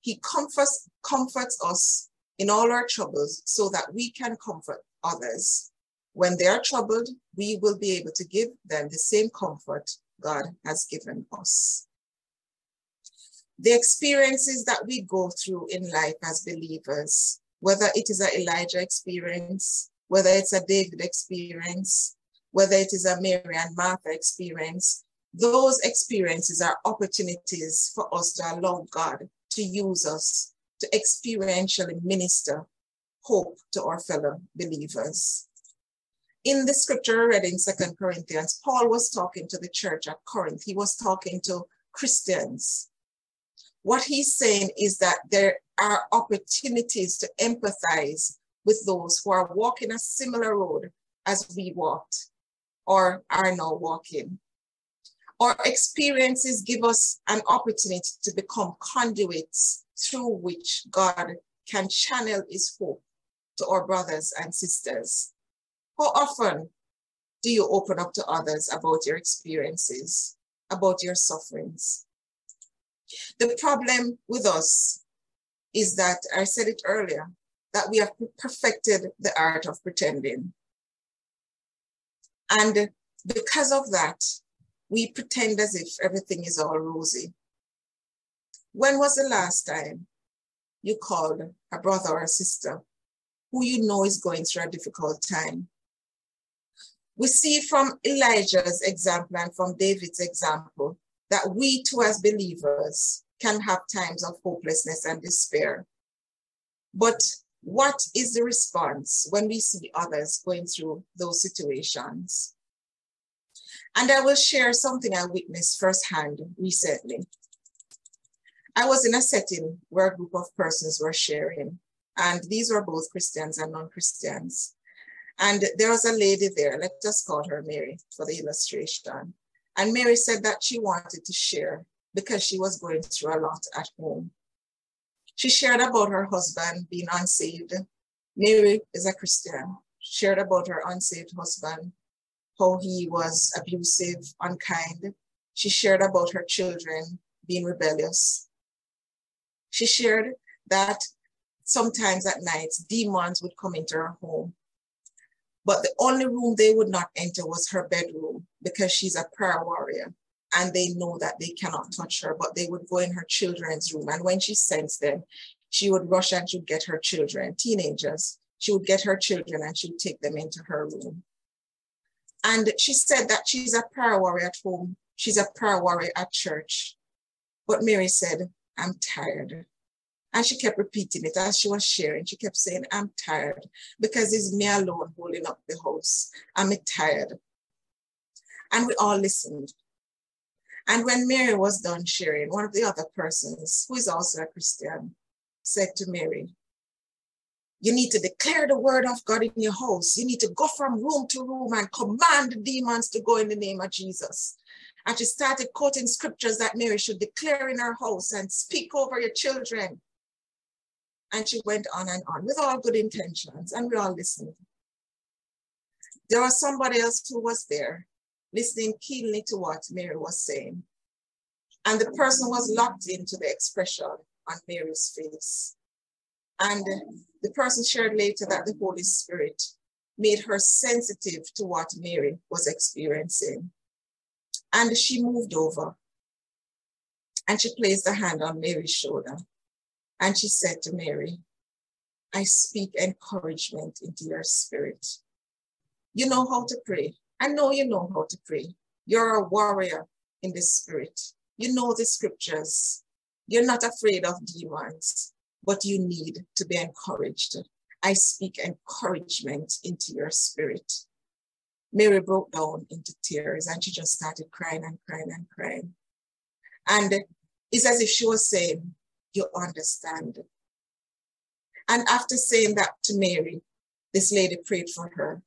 He comforts, comforts us in all our troubles so that we can comfort others. When they are troubled, we will be able to give them the same comfort God has given us. The experiences that we go through in life as believers whether it is an Elijah experience, whether it's a David experience, whether it is a Mary and Martha experience, those experiences are opportunities for us to allow God to use us to experientially minister hope to our fellow believers. In the scripture read in Second Corinthians, Paul was talking to the church at Corinth. He was talking to Christians. What he's saying is that there are opportunities to empathize with those who are walking a similar road as we walked or are now walking. Our experiences give us an opportunity to become conduits through which God can channel his hope to our brothers and sisters. How often do you open up to others about your experiences, about your sufferings? The problem with us is that I said it earlier, that we have perfected the art of pretending. And because of that, we pretend as if everything is all rosy. When was the last time you called a brother or a sister who you know is going through a difficult time? We see from Elijah's example and from David's example that we too, as believers, can have times of hopelessness and despair. But what is the response when we see others going through those situations? And I will share something I witnessed firsthand recently. I was in a setting where a group of persons were sharing, and these were both Christians and non Christians. And there was a lady there, let's call her Mary for the illustration. And Mary said that she wanted to share because she was going through a lot at home. She shared about her husband being unsaved. Mary is a Christian. Shared about her unsaved husband, how he was abusive, unkind. She shared about her children being rebellious. She shared that sometimes at night demons would come into her home. But the only room they would not enter was her bedroom because she's a prayer warrior and they know that they cannot touch her, but they would go in her children's room. And when she sensed them, she would rush and she'd get her children, teenagers. She would get her children and she would take them into her room. And she said that she's a prayer warrior at home. She's a prayer warrior at church. But Mary said, I'm tired. And she kept repeating it as she was sharing. She kept saying, I'm tired because it's me alone holding up the house. I'm tired. And we all listened. And when Mary was done sharing, one of the other persons, who is also a Christian, said to Mary, You need to declare the word of God in your house. You need to go from room to room and command the demons to go in the name of Jesus. And she started quoting scriptures that Mary should declare in her house and speak over your children. And she went on and on with all good intentions, and we all listened. There was somebody else who was there listening keenly to what Mary was saying. And the person was locked into the expression on Mary's face. And the person shared later that the Holy Spirit made her sensitive to what Mary was experiencing. And she moved over and she placed a hand on Mary's shoulder. And she said to Mary, I speak encouragement into your spirit. You know how to pray. I know you know how to pray. You're a warrior in the spirit. You know the scriptures. You're not afraid of demons, but you need to be encouraged. I speak encouragement into your spirit. Mary broke down into tears and she just started crying and crying and crying. And it's as if she was saying, You understand. And after saying that to Mary, this lady prayed for her.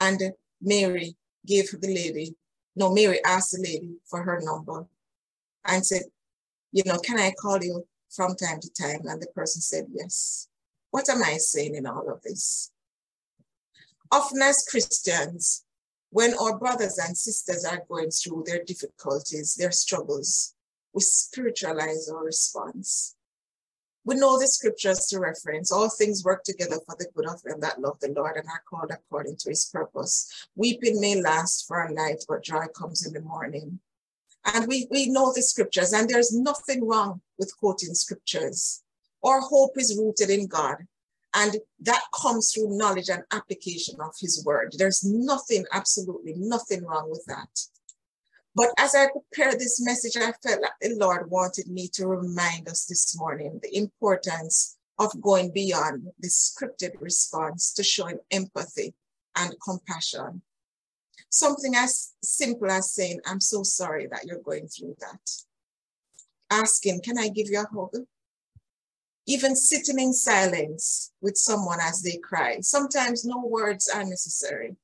And Mary gave the lady, no, Mary asked the lady for her number and said, you know, can I call you from time to time? And the person said, yes. What am I saying in all of this? Often as Christians, when our brothers and sisters are going through their difficulties, their struggles, we spiritualize our response. We know the scriptures to reference. All things work together for the good of them that love the Lord and are called according to his purpose. Weeping may last for a night, but joy comes in the morning. And we, we know the scriptures, and there's nothing wrong with quoting scriptures. Our hope is rooted in God, and that comes through knowledge and application of his word. There's nothing, absolutely nothing wrong with that. But as I prepared this message, I felt like the Lord wanted me to remind us this morning the importance of going beyond the scripted response to showing empathy and compassion. Something as simple as saying, I'm so sorry that you're going through that. Asking, can I give you a hug? Even sitting in silence with someone as they cry. Sometimes no words are necessary.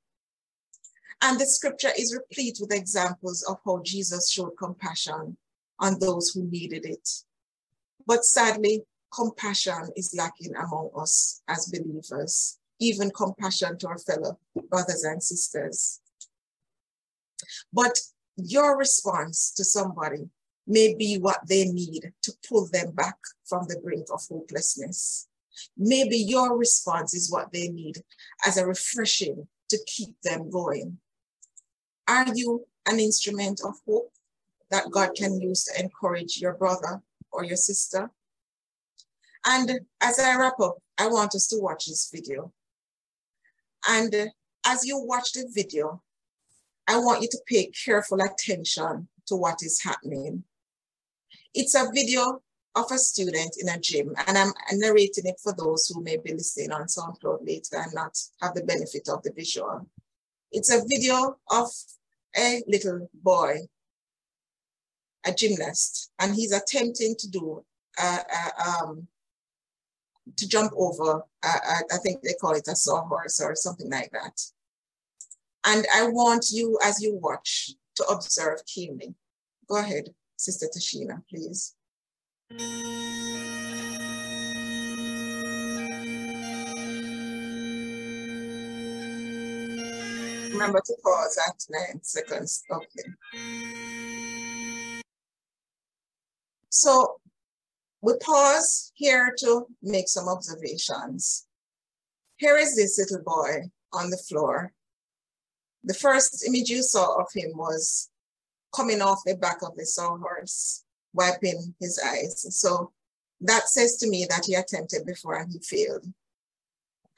And the scripture is replete with examples of how Jesus showed compassion on those who needed it. But sadly, compassion is lacking among us as believers, even compassion to our fellow brothers and sisters. But your response to somebody may be what they need to pull them back from the brink of hopelessness. Maybe your response is what they need as a refreshing to keep them going. Are you an instrument of hope that God can use to encourage your brother or your sister? And as I wrap up, I want us to watch this video. And as you watch the video, I want you to pay careful attention to what is happening. It's a video of a student in a gym, and I'm narrating it for those who may be listening on SoundCloud later and not have the benefit of the visual. It's a video of a little boy, a gymnast, and he's attempting to do, um, to jump over, I think they call it a sawhorse or something like that. And I want you, as you watch, to observe keenly. Go ahead, Sister Tashina, please. Remember to pause at nine seconds. Okay. So we pause here to make some observations. Here is this little boy on the floor. The first image you saw of him was coming off the back of the sawhorse, wiping his eyes. So that says to me that he attempted before and he failed.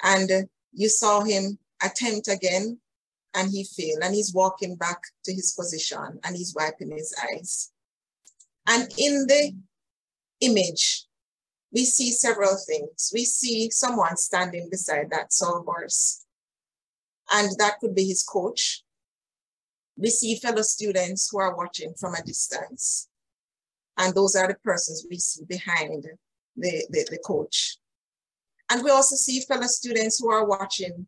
And you saw him attempt again and he failed and he's walking back to his position and he's wiping his eyes. And in the image, we see several things. We see someone standing beside that sawhorse, and that could be his coach. We see fellow students who are watching from a distance, and those are the persons we see behind the, the, the coach. And we also see fellow students who are watching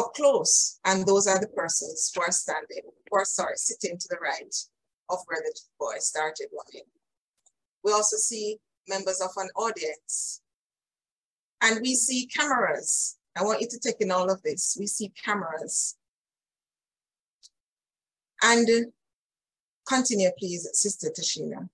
up close, and those are the persons who are standing, or sorry, sitting to the right of where the boy started walking. We also see members of an audience. And we see cameras. I want you to take in all of this. We see cameras. And continue, please, Sister Tashina.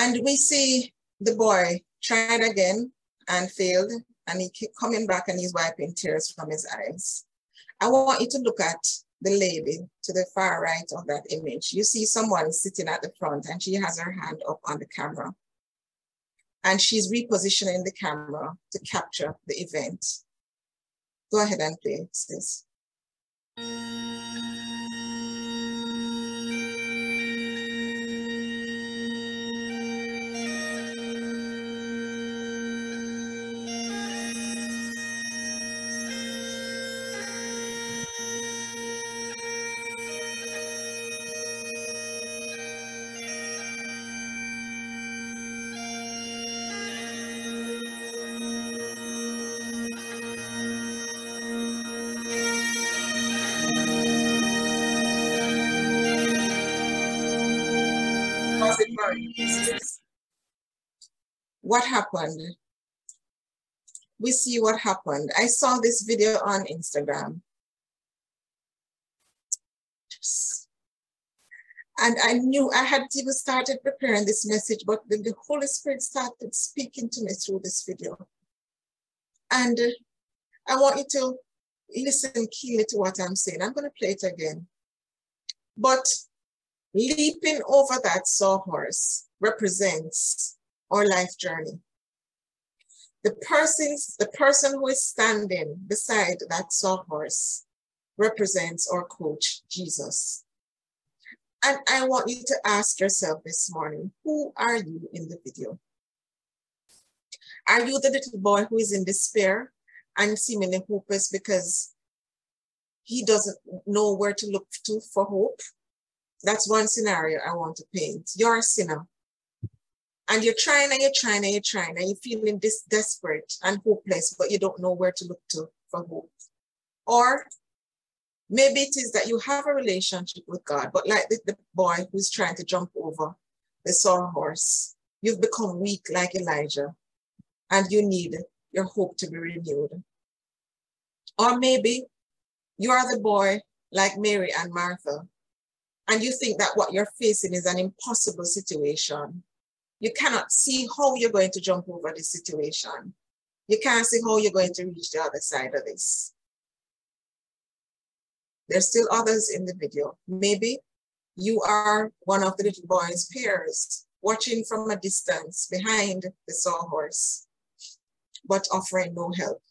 And we see the boy tried again and failed, and he keep coming back and he's wiping tears from his eyes. I want you to look at the lady to the far right of that image. You see someone sitting at the front and she has her hand up on the camera. And she's repositioning the camera to capture the event. Go ahead and play, sis. What happened? We see what happened. I saw this video on Instagram. And I knew I had even started preparing this message, but then the Holy Spirit started speaking to me through this video. And I want you to listen keenly to what I'm saying. I'm going to play it again. But leaping over that sawhorse represents our life journey. The persons, the person who is standing beside that sawhorse represents our coach, Jesus. And I want you to ask yourself this morning, who are you in the video? Are you the little boy who is in despair and seemingly hopeless because he doesn't know where to look to for hope? That's one scenario I want to paint. You're a sinner. And you're trying and you're trying and you're trying and you're feeling this desperate and hopeless, but you don't know where to look to for hope. Or maybe it is that you have a relationship with God, but like the, the boy who's trying to jump over the sawhorse, you've become weak like Elijah and you need your hope to be renewed. Or maybe you are the boy like Mary and Martha and you think that what you're facing is an impossible situation, you cannot see how you're going to jump over this situation. You can't see how you're going to reach the other side of this. There's still others in the video. Maybe you are one of the little boy's peers watching from a distance behind the sawhorse, but offering no help.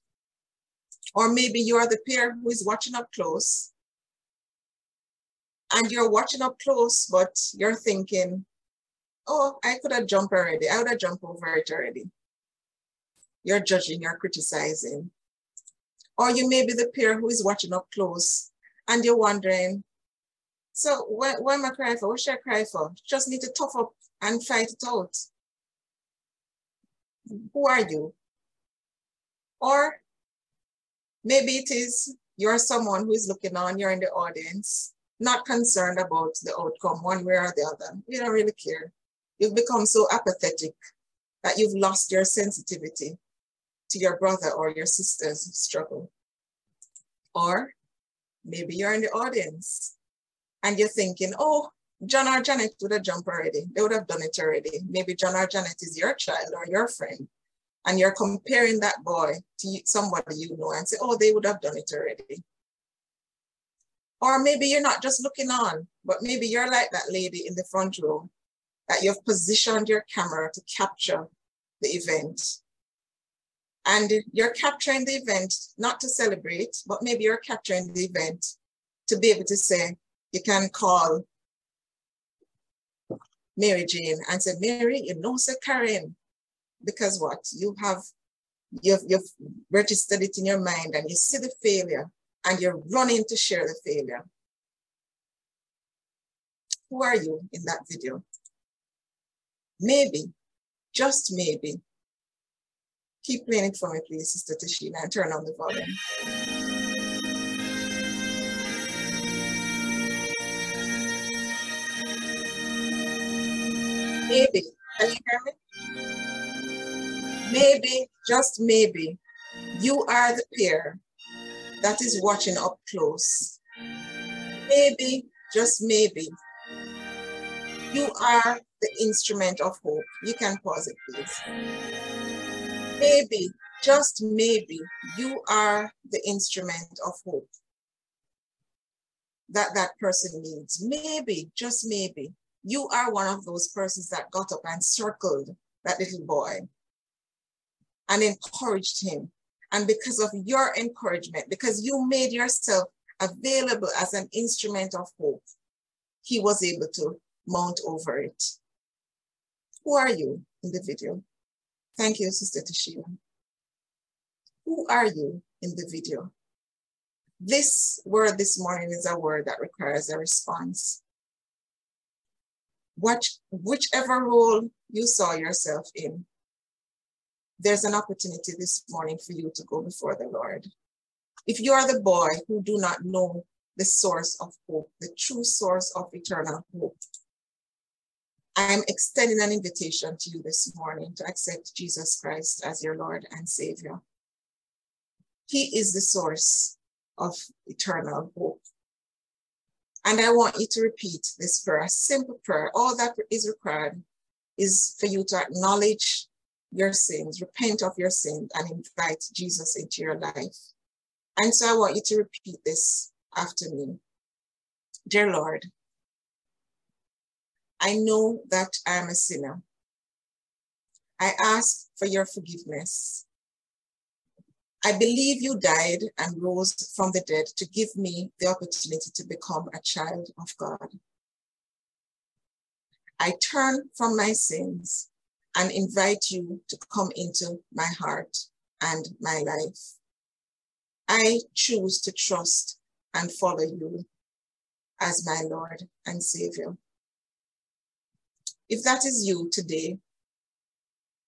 Or maybe you are the peer who is watching up close and you're watching up close, but you're thinking, oh, I could have jumped already. I would have jumped over it already. You're judging, you're criticizing. Or you may be the peer who is watching up close and you're wondering, so what, am I crying for? What should I cry for? Just need to tough up and fight it out. Who are you? Or maybe it is you're someone who is looking on, you're in the audience, not concerned about the outcome one way or the other. You don't really care. You've become so apathetic that you've lost your sensitivity to your brother or your sister's struggle. Or maybe you're in the audience and you're thinking, oh, John or Janet would have jumped already. They would have done it already. Maybe John or Janet is your child or your friend. And you're comparing that boy to somebody you know and say, oh, they would have done it already. Or maybe you're not just looking on, but maybe you're like that lady in the front row that you've positioned your camera to capture the event. And you're capturing the event not to celebrate, but maybe you're capturing the event to be able to say, you can call Mary Jane and say, Mary, you know, say Karen, because what? You have, you've, you've registered it in your mind and you see the failure and you're running to share the failure. Who are you in that video? Maybe, just maybe. Keep playing it for me, please, Sister Tashina, and turn on the volume. Maybe, can you hear me? Maybe, just maybe, you are the peer that is watching up close. Maybe, just maybe, you are the instrument of hope. You can pause it, please. Maybe, just maybe, you are the instrument of hope that that person needs. Maybe, just maybe, you are one of those persons that got up and circled that little boy and encouraged him. And because of your encouragement, because you made yourself available as an instrument of hope, he was able to mount over it. Who are you in the video? Thank you, Sister Tashina. Who are you in the video? This word this morning is a word that requires a response. What, whichever role you saw yourself in, there's an opportunity this morning for you to go before the Lord. If you are the boy who do not know the source of hope, the true source of eternal hope, I am extending an invitation to you this morning to accept Jesus Christ as your Lord and Savior. He is the source of eternal hope. And I want you to repeat this prayer, a simple prayer. All that is required is for you to acknowledge your sins, repent of your sins, and invite Jesus into your life. And so I want you to repeat this after me. Dear Lord, I know that I am a sinner. I ask for your forgiveness. I believe you died and rose from the dead to give me the opportunity to become a child of God. I turn from my sins and invite you to come into my heart and my life. I choose to trust and follow you as my Lord and Savior. If that is you today,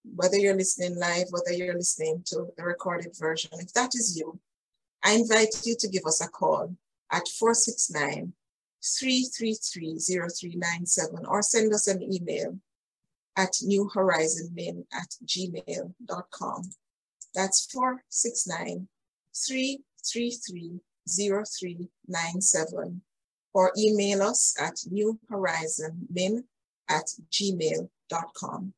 whether you're listening live, whether you're listening to the recorded version, if that is you, I invite you to give us a call at 469 333 0397 or send us an email at newhorizonmin at gmail.com. That's 469 333 0397 or email us at newhorizonmin at gmail.com.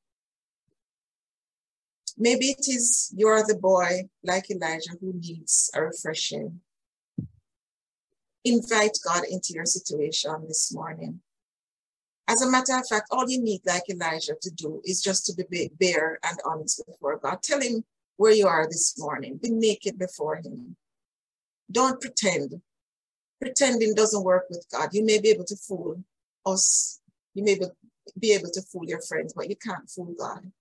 Maybe it is you're the boy like Elijah who needs a refreshing. Invite God into your situation this morning. As a matter of fact, all you need, like Elijah, to do is just to be bare and honest before God. Tell him where you are this morning. Be naked before him. Don't pretend. Pretending doesn't work with God. You may be able to fool us. You may be be able to fool your friends, but you can't fool God.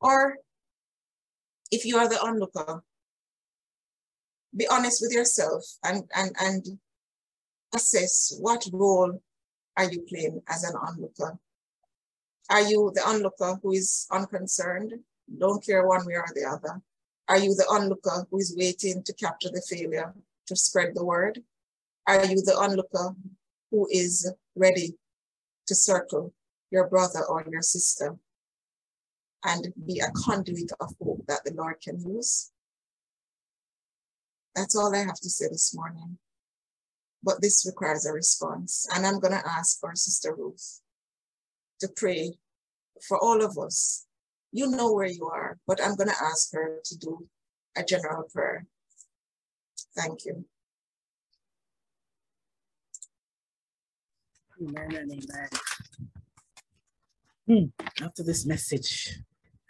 Or if you are the onlooker, be honest with yourself and, and, and assess what role are you playing as an onlooker. Are you the onlooker who is unconcerned, don't care one way or the other? Are you the onlooker who is waiting to capture the failure to spread the word? Are you the onlooker who is ready to circle your brother or your sister and be a conduit of hope that the Lord can use? That's all I have to say this morning. But this requires a response. And I'm going to ask our Sister Ruth to pray for all of us. You know where you are, but I'm going to ask her to do a general prayer. Thank you. Amen and amen. Hmm. After this message,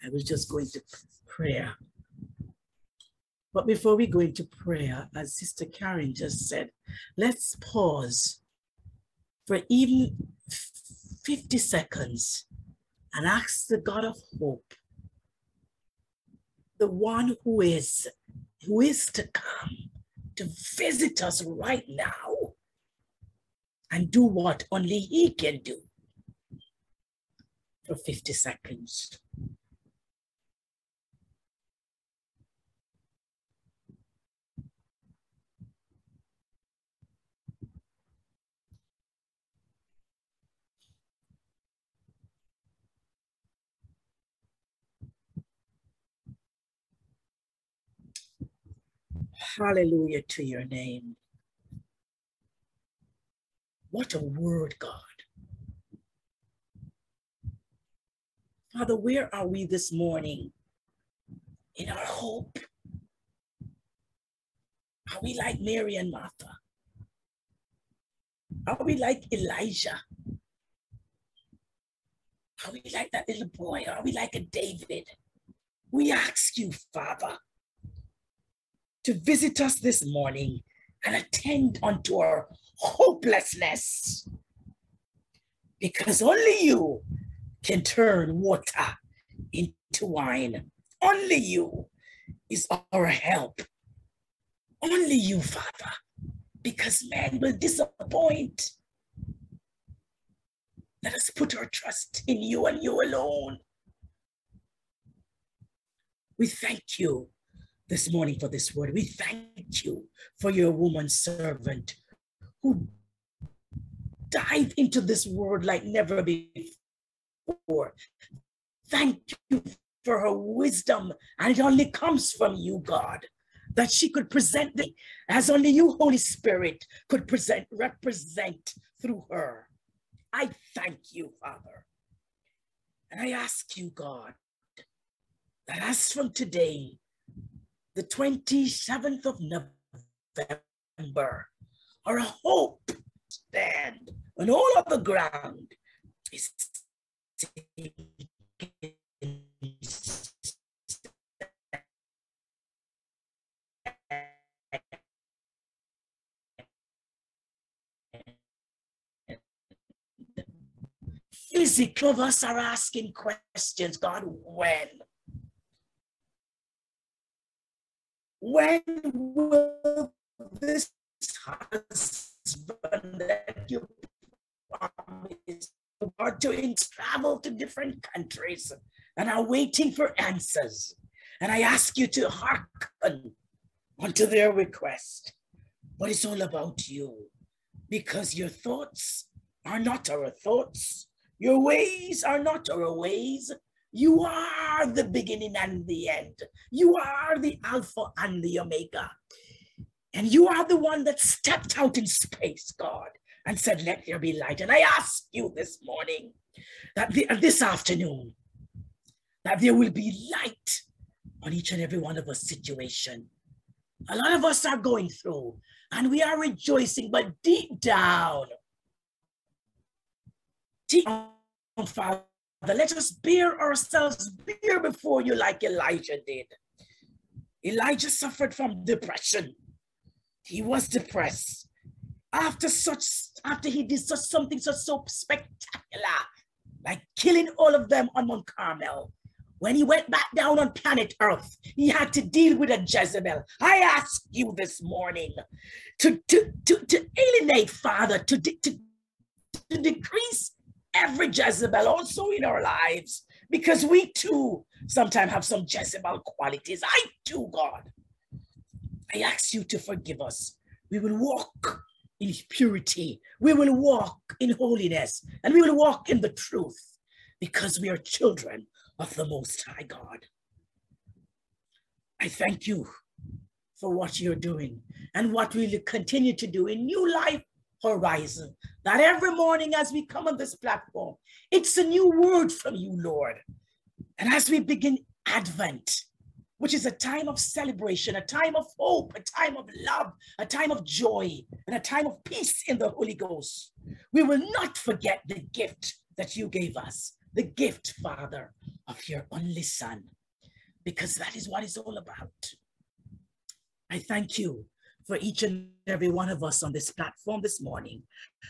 I was just going to prayer. But before we go into prayer, as Sister Karen just said, let's pause for even 50 seconds and ask the God of hope, the one who is, who is to come, to visit us right now and do what only he can do for 50 seconds. Hallelujah to your name. What a word, God. Father, where are we this morning in our hope? Are we like Mary and Martha? Are we like Elijah? Are we like that little boy? Are we like a David? We ask you, Father, to visit us this morning and attend unto our hopelessness. Because only you can turn water into wine. Only you is our help. Only you, Father, because man will disappoint. Let us put our trust in you and you alone. We thank you this morning for this word. We thank you for your woman servant who dive into this word like never before. Thank you for her wisdom, and it only comes from you, God, that she could present the, as only you, Holy Spirit, could present, represent through her. I thank you, Father. And I ask you, God, that as from today, the 27th of November, our hope stand on all of the ground is Physically, of us are asking questions, God, when? When will this husband that you promised are doing travel to different countries and are waiting for answers? And I ask you to hearken unto their request. But it's all about you because your thoughts are not our thoughts, your ways are not our ways, you are the beginning and the end. You are the Alpha and the Omega. And you are the one that stepped out in space, God, and said, Let there be light. And I ask you this morning, that the, uh, this afternoon, that there will be light on each and every one of us situation. A lot of us are going through and we are rejoicing, but deep down, deep Father, let us bear ourselves bear before you like Elijah did. Elijah suffered from depression. He was depressed. After such, after he did such something so, so spectacular, like killing all of them on Mount Carmel, when he went back down on planet Earth, he had to deal with a Jezebel. I ask you this morning to, to, to, to alienate, Father, to, to, to decrease every Jezebel also in our lives because we too sometimes have some Jezebel qualities. I too, God. I ask you to forgive us. We will walk in purity. We will walk in holiness and we will walk in the truth because we are children of the Most High God. I thank you for what you're doing and what we will continue to do in New Life Horizon. That every morning as we come on this platform, it's a new word from you, Lord. And as we begin Advent, which is a time of celebration, a time of hope, a time of love, a time of joy, and a time of peace in the Holy Ghost. We will not forget the gift that you gave us, the gift, Father, of your only Son, because that is what it's all about. I thank you for each and every one of us on this platform this morning.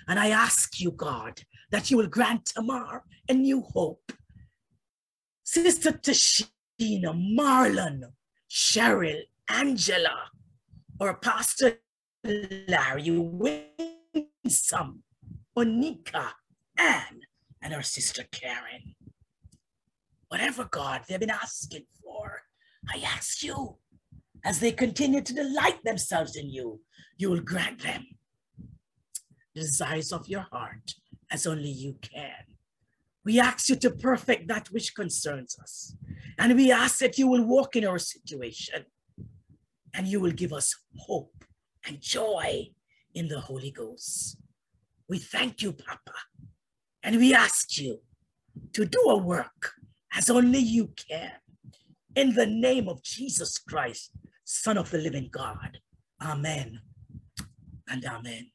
And I ask you, God, that you will grant Tamar a new hope. Sister Tashina, Tina, Marlon, Cheryl, Angela, or Pastor Larry, Winsome, Onika, Anne, and our sister Karen. Whatever, God, they've been asking for, I ask you, as they continue to delight themselves in you, you will grant them the desires of your heart as only you can. We ask you to perfect that which concerns us. And we ask that you will walk in our situation and you will give us hope and joy in the Holy Ghost. We thank you, Papa. And we ask you to do a work as only you can. In the name of Jesus Christ, Son of the living God. Amen and amen.